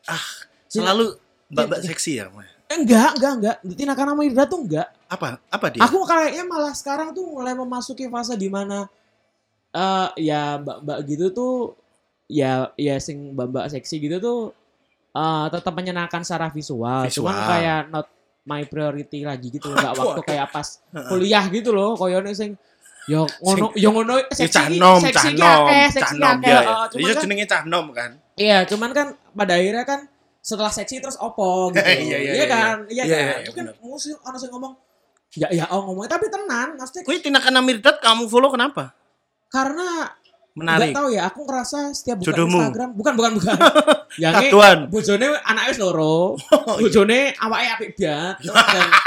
ah selalu mbak-mbak seksi ya. Enggak, enggak, enggak. Tina Kana Mirdad tuh enggak. Apa? Apa dia? Aku kayaknya malah sekarang tuh mulai memasuki fase di mana eh ya mbak-mbak gitu tuh ya ya sing mbak-mbak seksi gitu tuh eh tetap menyenangkan secara visual. Visual. Cuman kayak not my priority lagi gitu. Nggak waktu kayak pas kuliah gitu loh. Koyone sing yo ngono yo ngono seksi cah nom, seksi cah nom, cah seksi nom ya. Ya. cuman Iya kan- jenenge cah nom kan. Iya, cuman kan pada akhirnya kan setelah seksi terus opo gitu. Iya, iya, iya, kan? iya, Iya iya, kan? iya, kan benar. musuh orang sing ngomong ya ya oh ngomongnya tapi tenan maksudnya Kuwi tindakan Mirdad kamu follow kenapa? karena Menarik. Gak tahu ya, aku ngerasa setiap buka Jodohmu. Instagram, bukan bukan bukan. Yang Kaduan. bojone anaknya wis loro. Bojone awake apik dan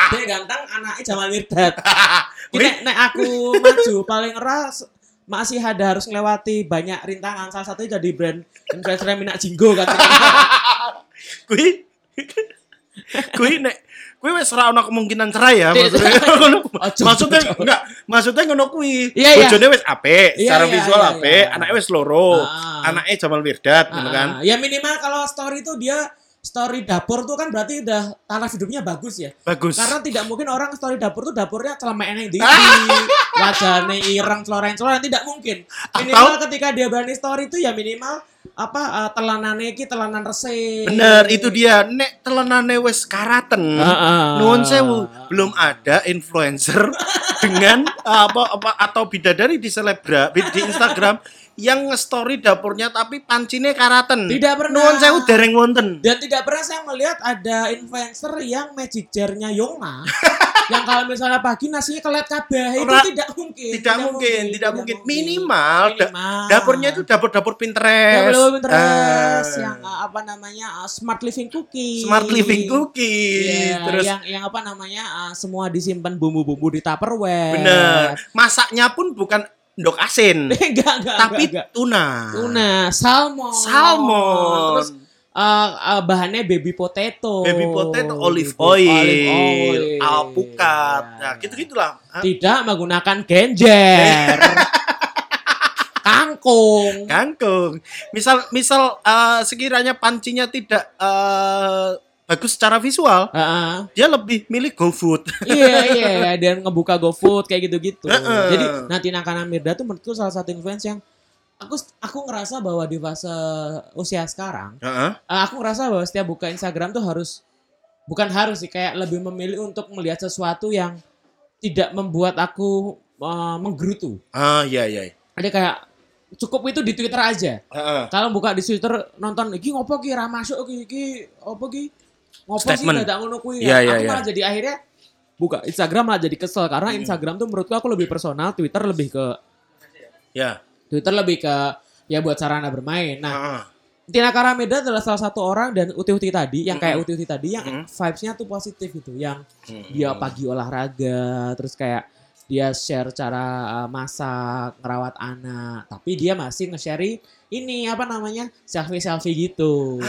dia ganteng anaknya Jamal Mirdad. Ini nek, aku maju paling eras masih ada harus melewati banyak rintangan. Salah satunya jadi brand influencer minyak jinggo kan. Kuwi kuwi nek kuwi wis ora ana kemungkinan cerai ya Tidak. maksudnya. Ojo, maksudnya enggak, maksudnya ngono kuwi. Iya, iya. Bojone wis apik, Iya, secara iya, visual iya, apik, iya. anaknya wis loro. Ah. Anaknya Jamal Mirdad, ngono kan. Ah, ya minimal kalau story itu dia story dapur tuh kan berarti udah taraf hidupnya bagus ya. Bagus. Karena tidak mungkin orang story dapur tuh dapurnya celemek yang di Ah. wajahnya ireng celoren-celoren tidak mungkin. Atau- Minimal ketika dia berani story itu ya minimal apa uh, telanane iki telanan resik. Bener, itu dia. Nek telenane wis karaten. Heeh. Nuwun sewu, belum ada influencer dengan apa apa atau bidadari di selebgram di Instagram yang nge-story dapurnya tapi pancine karaten. Tidak pernah. Nuwun sewu dereng wonten. Dan tidak pernah saya melihat ada influencer yang magic jar-nya Yongma yang kalau misalnya pagi nasinya kelet kabeh itu Ora- tidak mungkin. Tidak mungkin, tidak mungkin. Minimal da- Minimal. dapurnya itu dapur-dapur Pinterest. Dapur Pinterest Eh, yang uh, apa namanya uh, smart living cookie. Smart living cookie. Iya, Terus yang yang apa namanya uh, semua disimpan bumbu-bumbu di Tupperware. bener. Masaknya pun bukan ndok asin, enggak, enggak, tapi enggak, enggak. tuna. Tuna, salmon. Salmon. Terus uh, uh, bahannya baby potato. Baby potato, olive Gitu, oil, olive oil. alpukat. Iya. Nah, gitu-gitulah. Ah, Tidak menggunakan genjer. Kangkung. Kangkung. Misal misal eh, sekiranya pancinya tidak eh, bagus secara visual, Heeh. dia lebih milih GoFood. iya iya dan ngebuka GoFood kayak gitu-gitu. Heeh. Jadi nanti Nakana Mirda tuh menurutku salah satu influence yang aku aku ngerasa bahwa di fase usia sekarang, eh, aku ngerasa bahwa setiap buka Instagram tuh harus bukan harus sih kayak lebih memilih untuk melihat sesuatu yang tidak membuat aku eh, menggerutu. Ah, iya iya. Jadi kayak cukup itu di Twitter aja. Heeh. Kalau buka di Twitter nonton iki ngopo ki ra masuk ki iki opo ki ngopo sih Statement. dadak ngono kuwi Iya, iya, aku iya. malah jadi akhirnya buka Instagram malah jadi kesel karena Hmm. Instagram tuh menurutku aku lebih personal Twitter lebih ke Ya. Twitter lebih ke ya buat sarana bermain nah Heeh. Tina Karameda adalah salah satu orang dan Uti Uti tadi yang kayak Mm-mm. Uti Uti tadi yang vibes-nya tuh positif gitu yang dia pagi olahraga terus kayak dia share cara uh, masak ngerawat anak tapi dia masih nge-share ini apa namanya selfie selfie gitu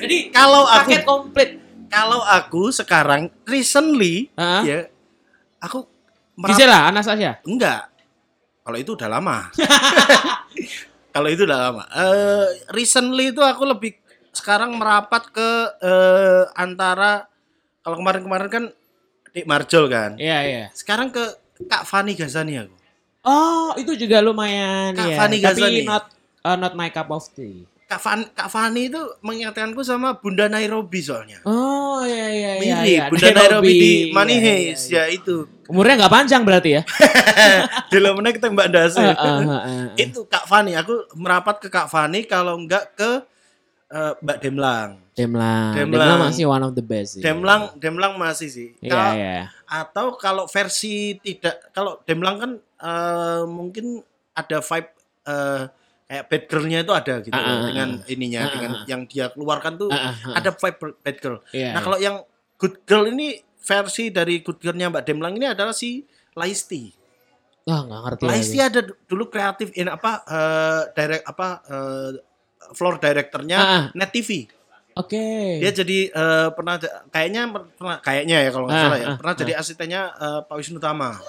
jadi Kalau aku paket komplit kalau aku sekarang recently Hah? ya aku merap- Gisela Anastasia enggak. Kalau itu udah lama. kalau itu udah lama. Eh recently itu aku lebih sekarang merapat ke eh, antara kalau kemarin-kemarin kan Dik Marjol kan. iya iya Sekarang ke Kak Fani Gazani aku. oh itu juga lumayan Kak ya Fani tapi Ghazali. not uh, not my cup of tea Kak, Fan, Kak Fani itu mengingatkanku sama Bunda Nairobi soalnya. oh iya iya iya Mirip iya. Bunda Nairobi, di Money Iya, iya, iya. ya itu. Umurnya nggak panjang berarti ya Dulu meneh kita Mbak Dasi. Ah, ah, ah, ah. itu Kak Fani, aku merapat ke Kak Fani kalau enggak ke eh, Mbak Demlang. Demlang. Demlang. Demlang masih one of the best sih. Demlang, Demlang masih sih. Iya, Kalau- iya. Atau kalau versi tidak, kalau Demlang kan eh, mungkin ada vibe eh, kayak bad girl-nya itu ada gitu loh, ah, dengan ininya, Ah, dengan ah. yang dia keluarkan tuh Ah, ah, ah. ada vibe bad girl. Iya, nah kalau yang good girl ini versi dari good girl-nya Mbak Demlang ini adalah si Laisti. Wah, nggak ngerti Laisti lagi. ada du- dulu kreatif in apa eh, direct apa eh, floor directornya Ah, ah. Net TV. Oke. Dia jadi eh, pernah kayaknya pernah kayaknya ya kalau nggak Ah, salah ya ah, pernah ah. jadi asistennya eh, Pak Wisnu Tama.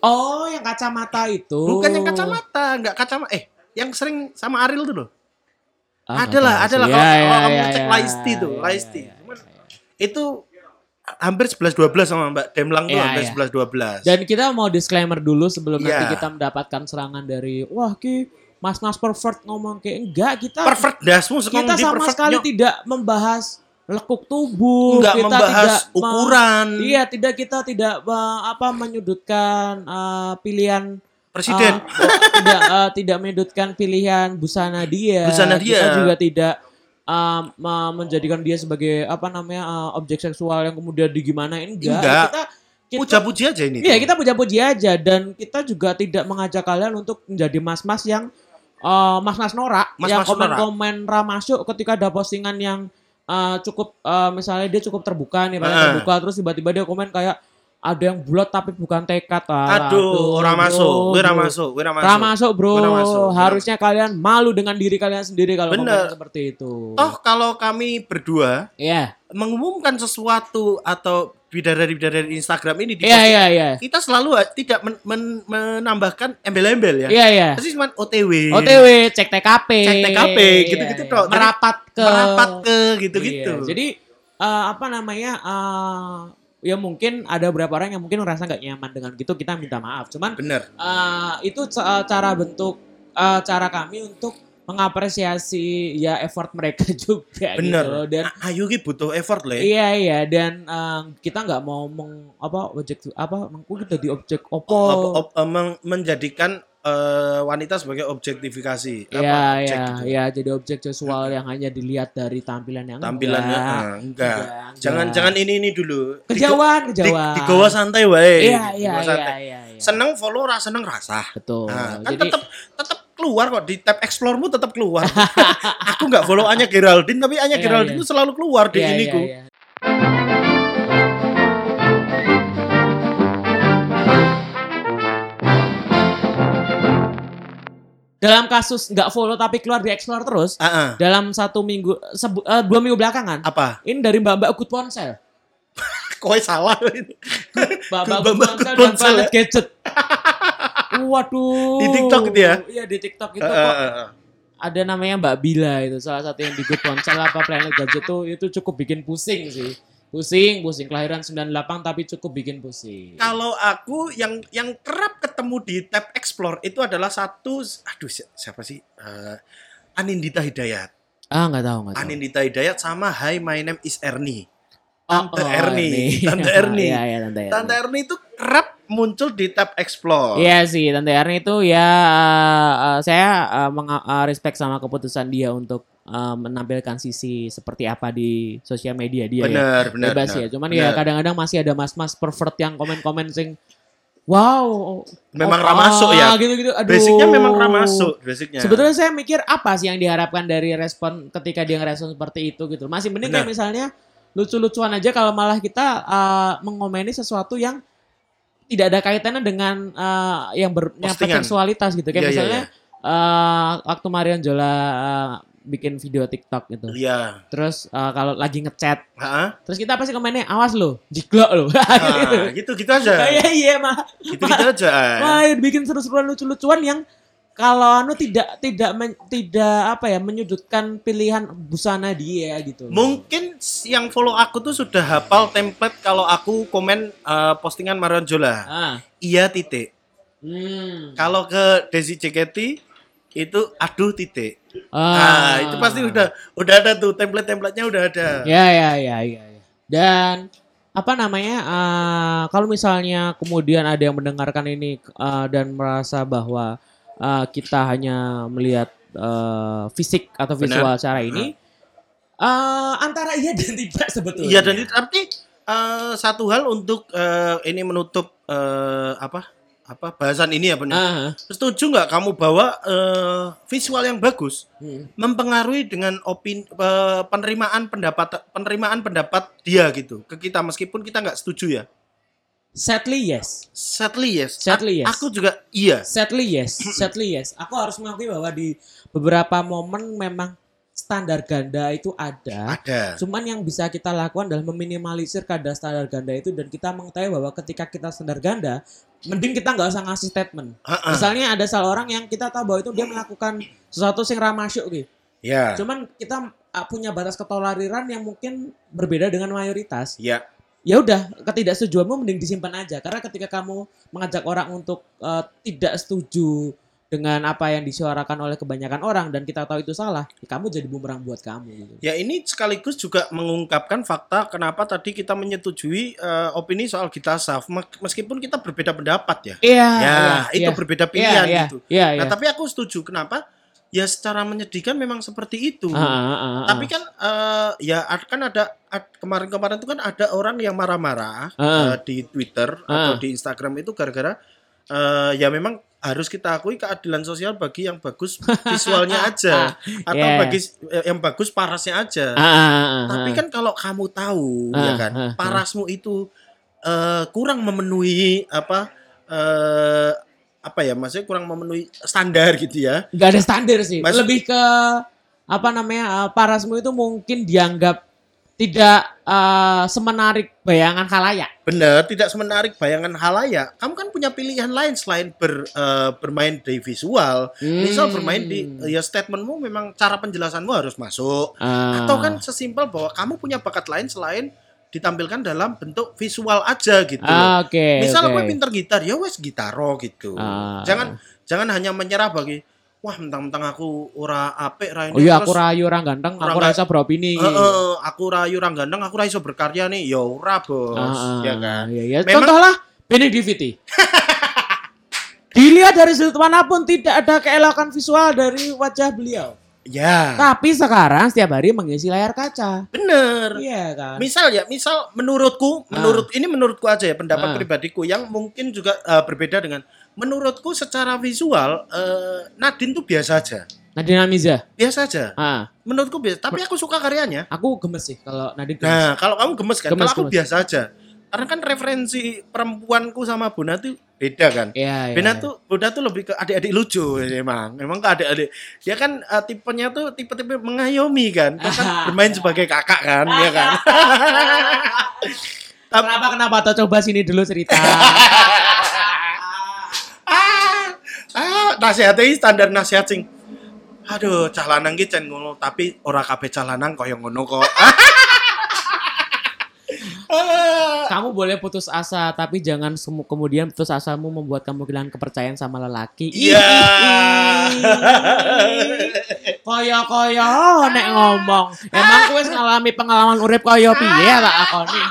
Oh, yang kacamata itu. Bukan yang kacamata, nggak kacamata. Eh, yang sering sama Ariel tuh loh. Ah, ada lah, nggak ada tahu lah. sih. Kalau- Iya, kalau iya, kamu iya, cek iya, Laisti tuh, iya, Laisti. Cuman-. Itu hampir 11 12 sama Mbak Demlang tuh Iya, hampir iya. 11 12. Dan kita mau disclaimer dulu sebelum nanti Iya. kita mendapatkan serangan dari wah ki Mas Mas pervert ngomong kayak enggak kita pervert dasmu kita sama sekali nyok. tidak membahas lekuk tubuh, Nggak kita membahas tidak ukuran Iya, tidak kita tidak apa menyudutkan eh, pilihan presiden. oh, tidak eh, tidak menyudutkan pilihan busana dia. Busana Kita dia. juga tidak eh, me- menjadikan dia sebagai apa namanya eh, objek seksual yang kemudian digimanain enggak. Enggak. Kita kita Puja-puji aja ini. Iya, kita puja-puji aja dan kita juga tidak mengajak kalian untuk menjadi mas-mas yang eh, mas-mas norak yang Mas-mas norak. komen-komen ramasuk ketika ada postingan yang eh, cukup eh, misalnya dia cukup terbuka nih, Heeh. terbuka terus tiba-tiba dia komen kayak ada yang bulat tapi bukan tekad ah. Aduh, ora bro, masuk, gue ora bro. masuk, gue ora masuk. Ora masuk, bro. Masuk, Harusnya kalian malu dengan diri kalian sendiri kalau Bener. seperti itu. Toh kalau kami berdua Iya. mengumumkan sesuatu atau bidadari-bidadari Instagram ini di Iya, iya, iya. kita selalu uh, tidak men- men- menambahkan embel-embel ya. Iya, iya. Pasti cuma OTW. OTW, cek TKP. Cek TKP, gitu-gitu, Tok. iya. Merapat ke merapat ke gitu-gitu. Iya, Jadi eh, apa namanya? eh, ya mungkin ada beberapa orang yang mungkin merasa nggak nyaman dengan gitu, kita minta maaf. Cuman bener. eh, itu ca- cara bentuk eh, cara kami untuk mengapresiasi ya effort mereka juga Bener. gitu dan A- Ayu ki butuh effort le. Iya iya dan eh, kita nggak mau meng apa objek apa mengku kita di objek opo. Op- op- eh, men- menjadikan eh, wanita sebagai objektifikasi. Iya iya gitu. iya jadi objek seksual yang hanya dilihat dari tampilan yang Tampilannya enggak. eh, enggak. Enggak, Jangan enggak. jangan ini ini dulu. kejauhan Di, kejauhan. di goa santai wae. Iya iya iya iya. iya. Seneng follow ra seneng rasa. Betul. Nah, kan jadi tetap tetap keluar kok di tab explore-mu tetap keluar. Aku nggak follow Anya Geraldine tapi Anya Iya, Geraldine iya. itu selalu keluar di iya, ini iya, ku. Dalam kasus nggak follow tapi keluar di explore terus, Ah, ah. dalam satu minggu, sebu- eh, dua minggu belakangan, apa? ini dari mbak-mbak good ponsel. Kowe salah. Mbak-mbak Mbak-mbak good good ponsel dan ponsel planet ya? gadget. Waduh. Di TikTok gitu ya? Iya di TikTok itu Ah, kok ah, ah. ada namanya Mbak Bila itu salah satu yang di good ponsel apa planet gadget tuh itu cukup bikin pusing sih. Pusing, pusing kelahiran 98 tapi cukup bikin pusing. Kalau aku yang yang kerap ketemu di tab explore itu adalah satu aduh si- siapa sih? Eh, Anindita Hidayat. Ah nggak tahu nggak tahu. Anindita Hidayat sama Hi my name is Ernie. Oh, Tante oh, Ernie. Tante Ernie. Iya, iya, Tante Ernie. Tante Ernie itu kerap muncul di tab explore. Iya sih, Tante Ernie itu ya uh, saya uh, menga- uh, respect sama keputusan dia untuk uh, menampilkan sisi seperti apa di sosial media dia ya. benar, benar. Bebas benar, ya. Cuman benar. ya kadang-kadang masih ada mas-mas pervert yang komen-komen sing wow. Memang oh, ramasuk ya. ah, Gitu-gitu. Aduh. Basicnya memang ramasuk, basicnya. Sebetulnya saya mikir apa sih yang diharapkan dari respon ketika dia ngerespon seperti itu gitu. Masih mending kayak misalnya lucu-lucuan aja kalau malah kita uh, mengomeni sesuatu yang tidak ada kaitannya dengan uh, yang bernyata seksualitas gitu. Kayak Iya, iya, misalnya uh, waktu Marion Jola uh, bikin video TikTok gitu. Iya. Terus uh, kalau lagi ngechat, Heeh. terus kita pasti komennya awas lo, jiglok lo. Ah, gitu gitu aja. Iya iya mah. Gitu gitu aja. Wah, bikin seru-seruan lucu-lucuan yang kalau anu tidak tidak men- tidak apa ya menyudutkan pilihan busana dia gitu. Mungkin yang follow aku tuh sudah hafal template kalau aku komen eh, postingan Marion Jola. Ah. Iya titik. Hmm. Kalau ke Desi JKT itu aduh titik. Ah. Nah, itu pasti udah udah ada tuh template-templatenya udah ada. Ya ya ya ya. ya. Dan apa namanya? ah, kalau misalnya kemudian ada yang mendengarkan ini ah, dan merasa bahwa ah, kita hanya melihat ah, fisik atau Benar. visual cara ini, ah, antara iya dan tidak sebetulnya. Iya dan itu arti eh, satu hal untuk eh, ini menutup eh, apa apa bahasan ini ya benar. Ah, Setuju nggak kamu bahwa eh, visual yang bagus hmm. mempengaruhi dengan opini eh, penerimaan pendapat penerimaan pendapat dia gitu ke kita meskipun kita nggak setuju ya. Sadly yes. Sadly yes. Sadly, A- yes. Aku juga iya. Sadly yes, sadly yes. Aku harus mengakui bahwa di beberapa momen memang standar ganda itu ada. Ada. Cuman yang bisa kita lakukan adalah meminimalisir kadar standar ganda itu dan kita mengetahui bahwa ketika kita standar ganda, mending kita nggak usah ngasih statement. Ha-ha. Misalnya ada salah orang yang kita tahu bahwa itu dia melakukan sesuatu yang ramasuk gitu. Ya. Cuman kita uh, punya batas ketoleriran yang mungkin berbeda dengan mayoritas. Ya. Ya udah, ketidaksetujuanmu mending disimpan aja karena ketika kamu mengajak orang untuk uh, tidak setuju dengan apa yang disuarakan oleh kebanyakan orang dan kita tahu itu salah, ya kamu jadi bumerang buat kamu gitu. Ya ini sekaligus juga mengungkapkan fakta kenapa tadi kita menyetujui eh, opini soal kita saf meskipun kita berbeda pendapat ya. Iya. ya, iya, itu iya. berbeda Iya, pilihan iya, gitu. Iya, iya. Nah, tapi aku setuju kenapa? Ya secara menyedihkan memang seperti itu. Ah, ah, ah, ah. Tapi kan eh, ya kan ada ad- kemarin-kemarin itu kan ada orang yang marah-marah Ah. eh, di Twitter Ah. atau di Instagram itu gara-gara eh, ya memang harus kita akui keadilan sosial bagi yang bagus visualnya aja atau yeah. bagi eh, yang bagus parasnya aja. Ah, ah, ah, ah. Tapi kan kalau kamu tahu Ah, ya kan ah, ah. parasmu itu eh, kurang memenuhi apa eh, apa ya maksudnya kurang memenuhi standar gitu ya. nggak ada standar sih. Mas- Lebih ke apa namanya? uh, parasmu itu mungkin dianggap tidak uh, semenarik bayangan khalayak. Benar, tidak semenarik bayangan halayak. Kamu kan punya pilihan lain selain ber, eh, bermain di visual. Misal Hmm. bermain di ya statementmu memang cara penjelasanmu harus masuk. Ah. Atau kan sesimpel bahwa kamu punya bakat lain selain ditampilkan dalam bentuk visual aja gitu. Ah, Oke. Misal oke. aku pinter gitar, ya wes gitaro gitu. Ah. Jangan jangan hanya menyerah bagi wah mentang-mentang aku ora apik ra ini Oh iya aku rayu orang ganteng, aku rasa beropini. "Eh, eh, aku rayu orang ganteng, aku ra iso berkarya nih. Ya ora, Bos. Ah, ya kan? Iya, iya. Memang- Contohlah Benny Diviti. Dilihat dari sudut mana pun tidak ada keelokan visual dari wajah beliau. Ya. Tapi sekarang setiap hari mengisi layar kaca. Bener. Iya kan? Misal ya, misal menurutku, Ah. menurut ini menurutku aja ya pendapat Ah. pribadiku yang mungkin juga eh, berbeda dengan menurutku secara visual eh, Nadine tuh biasa aja. Nadine Amiza. Biasa aja. Ah, Menurutku biasa, tapi aku suka karyanya. aku gemes sih kalau Nadine gemes. Nah, kalau kamu gemes kan, Gemes, kalau aku gemes. biasa aja. Karena kan referensi perempuanku sama Buna tuh beda kan. Iya, iya. Bena iya. tuh Bunda tuh lebih ke adik-adik lucu emang. Emang ke adik-adik. Dia kan eh, tipenya tuh tipe-tipe mengayomi kan. Dia kan bermain sebagai kakak kan, ya kan. Kenapa kenapa tuh coba sini dulu cerita. nasihatnya ini standar nasihat sing. Aduh, cah lanang ki cen ngono, tapi ora kabeh cah lanang koyo ngono kok. Kamu boleh putus asa, tapi jangan semu- kemudian putus asamu membuat kamu kehilangan kepercayaan sama lelaki. Iya. Koyo koyo nek ngomong. Emang wis ngalami pengalaman urip koyo piye tak akoni.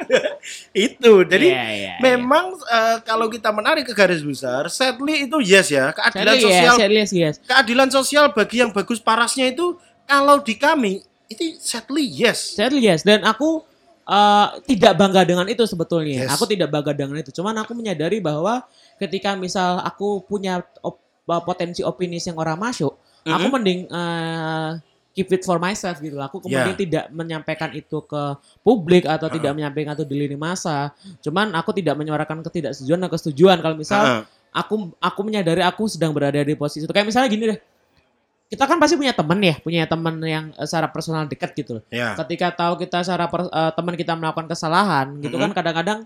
itu. Jadi Iya, iya, iya. memang eh, kalau kita menarik ke garis besar, sadly itu yes ya, keadilan Jadi sosial yes, yes. keadilan sosial bagi yang bagus parasnya itu kalau di kami itu sadly yes. Sadly yes dan aku eh, tidak bangga dengan itu sebetulnya. Yes. Aku tidak bangga dengan itu. Cuman aku menyadari bahwa ketika misal aku punya op- potensi opini yang orang masuk, aku Mhm. mending eh, keep it for myself gitu. Aku kemudian Ya. tidak menyampaikan itu ke publik atau Ha-ha. tidak menyampaikan itu di lini masa. Cuman aku tidak menyuarakan ketidaksetujuan dan kesetujuan kalau misal Heeh. aku aku menyadari aku sedang berada di posisi itu. Kayak misalnya gini deh. Kita kan pasti punya temen ya, punya temen yang eh, secara personal dekat gitu loh. Ya. Ketika tahu kita secara per- eh, teman kita melakukan kesalahan gitu kan Mhm. kadang-kadang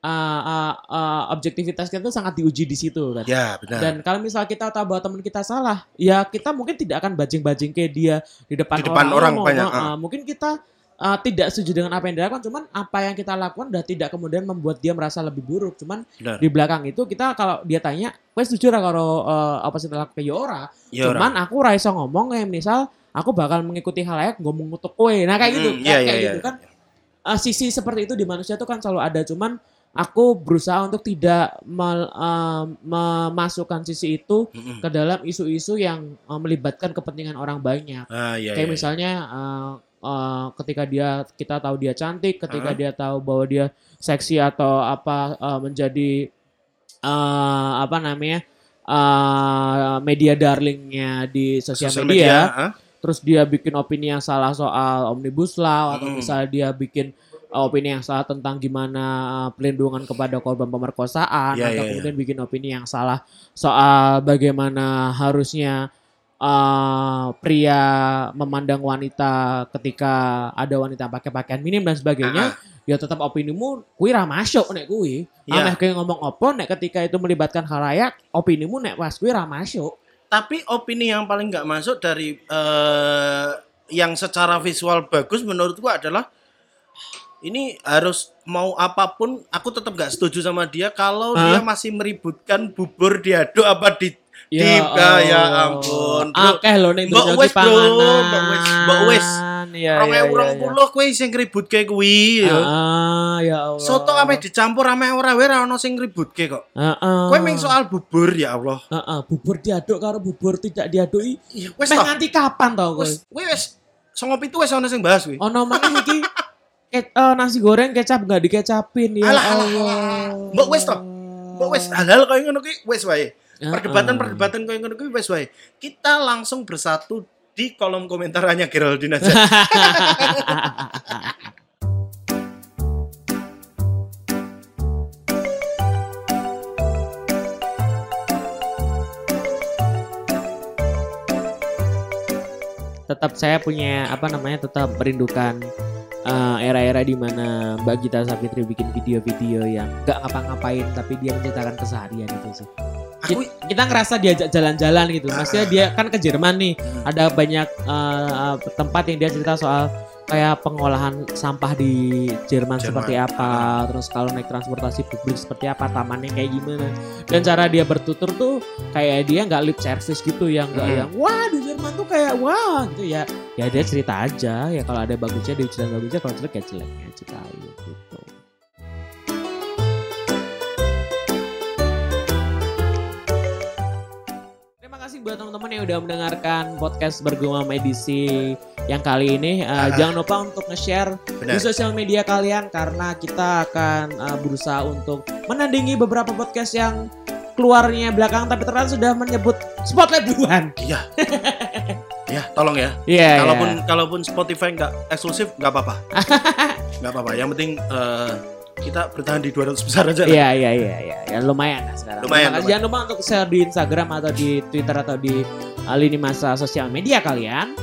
eh, eh, eh, objektivitas kita tuh sangat diuji di situ kan. Ya, benar. Dan kalau misal kita tahu bahwa teman kita salah, ya kita mungkin tidak akan bajing-bajing ke dia di depan, Di depan orang umum. banyak, Eh, ah. mungkin kita eh, tidak setuju dengan apa yang dilakukan, cuman apa yang kita lakukan udah tidak kemudian membuat dia merasa lebih buruk. Cuman Benar. di belakang itu kita kalau dia tanya, "Wes setuju ra kalau eh, apa sih lakukan ya ora?" Ya, Cuman aku ra iso ngomong kayak misal aku bakal mengikuti halayak ngomong ngutuk kowe. Nah kayak gitu, Hmm, kayak, iya, kayak iya, gitu iya. kan. Eh, sisi seperti itu di manusia itu kan selalu ada, cuman aku berusaha untuk tidak mel- eh, memasukkan sisi itu Mm-mm. ke dalam isu-isu yang eh, melibatkan kepentingan orang banyak. Ah, iya, Kayak iya, misalnya eh, eh, ketika dia kita tahu dia cantik, ketika Hah? dia tahu bahwa dia seksi atau apa eh, menjadi eh, apa namanya eh, media darlingnya di iya. sosial, Sosial media, ah. terus dia bikin opini yang salah soal omnibus law atau Mm. misalnya dia bikin uh, opini yang salah tentang gimana uh, pelindungan kepada korban pemerkosaan Iya, atau iya, kemudian bikin opini yang salah soal bagaimana harusnya uh, pria memandang wanita ketika ada wanita pakai pakaian minim dan sebagainya Ah, ya tetap opinimu kuwi ra masuk nek kuwi. Iya. ameh kowe ngomong opo nek ketika itu melibatkan khalayak opinimu nek pas kuwi ra masuk. Tapi opini yang paling nggak masuk dari eh, yang secara visual bagus menurutku adalah ini harus mau apa pun aku tetap nggak setuju sama dia kalau Hah? dia masih meributkan bubur diaduk apa di Deep, ah, ya Allah. ampun. Akeh lho ning Mbok donya wis, ki bro. panganan. Mbok wis, mbok wis. Iya, Rong iya, ewu iya, rong iya. puluh kuwi sing ributke kuwi ya. Ah, ya Allah. Soto ame dicampur ame ora wae ora ono sing ributke kok. Heeh. Kowe ming soal bubur ya Allah. Heeh, bubur diaduk karo bubur tidak diaduki. Iya, wis nganti kapan to kowe? Wis wis songo pitu wis ono sing bahas kuwi. Ono maneh iki ke- eh, nasi goreng kecap nggak dikecapin ya Alah, alah, alah. Mbok wis toh. Mbok wis halal koyo ngono kuwi wis wae. Heeh. Perdebatan-perdebatan koyo ngono kuwi wis wae. Kita langsung bersatu di kolom komentarnya Geraldine aja. tetap saya punya apa namanya tetap merindukan eh, era-era di mana Mbak Gita Savitri bikin video-video yang nggak ngapa-ngapain tapi dia menceritakan keseharian itu sih. Aku Ki- kita ngerasa diajak jalan-jalan gitu. Maksudnya dia kan ke Jerman nih, ada banyak eh, tempat yang dia cerita soal kayak pengolahan sampah di Jerman, Jerman. seperti apa, terus kalau naik transportasi publik seperti apa, tamannya kayak gimana. Dan cara dia bertutur tuh kayak dia nggak lip service gitu yang nggak Hmm. yang wah di Jerman tuh kayak wah gitu ya. Ya dia cerita aja ya kalau ada bagusnya dia cerita bagusnya, kalau jelek ya jeleknya ceritain gitu. Kasih buat teman-teman yang udah mendengarkan podcast bergumam edisi yang kali ini. Uh, Ah. Jangan lupa untuk nge-share di sosial media kalian karena kita akan uh, berusaha untuk menandingi beberapa podcast yang keluarnya belakang tapi ternyata sudah menyebut spotlight duluan. Iya. ya, tolong ya. Iya. Kalaupun kalaupun Spotify nggak eksklusif nggak apa-apa. Nggak apa-apa. Yang penting eh, kita bertahan di 200 besar aja. lah. Iya iya iya iya ya, lumayan lah sekarang. Lumayan, kasih. Jangan lupa untuk share di Instagram atau di Twitter atau di uh, lini masa sosial media kalian.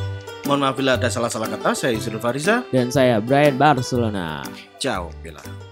Mohon maaf bila ada salah-salah kata. Saya Yusril Fariza. Dan saya Brian Barcelona. Ciao. Bila.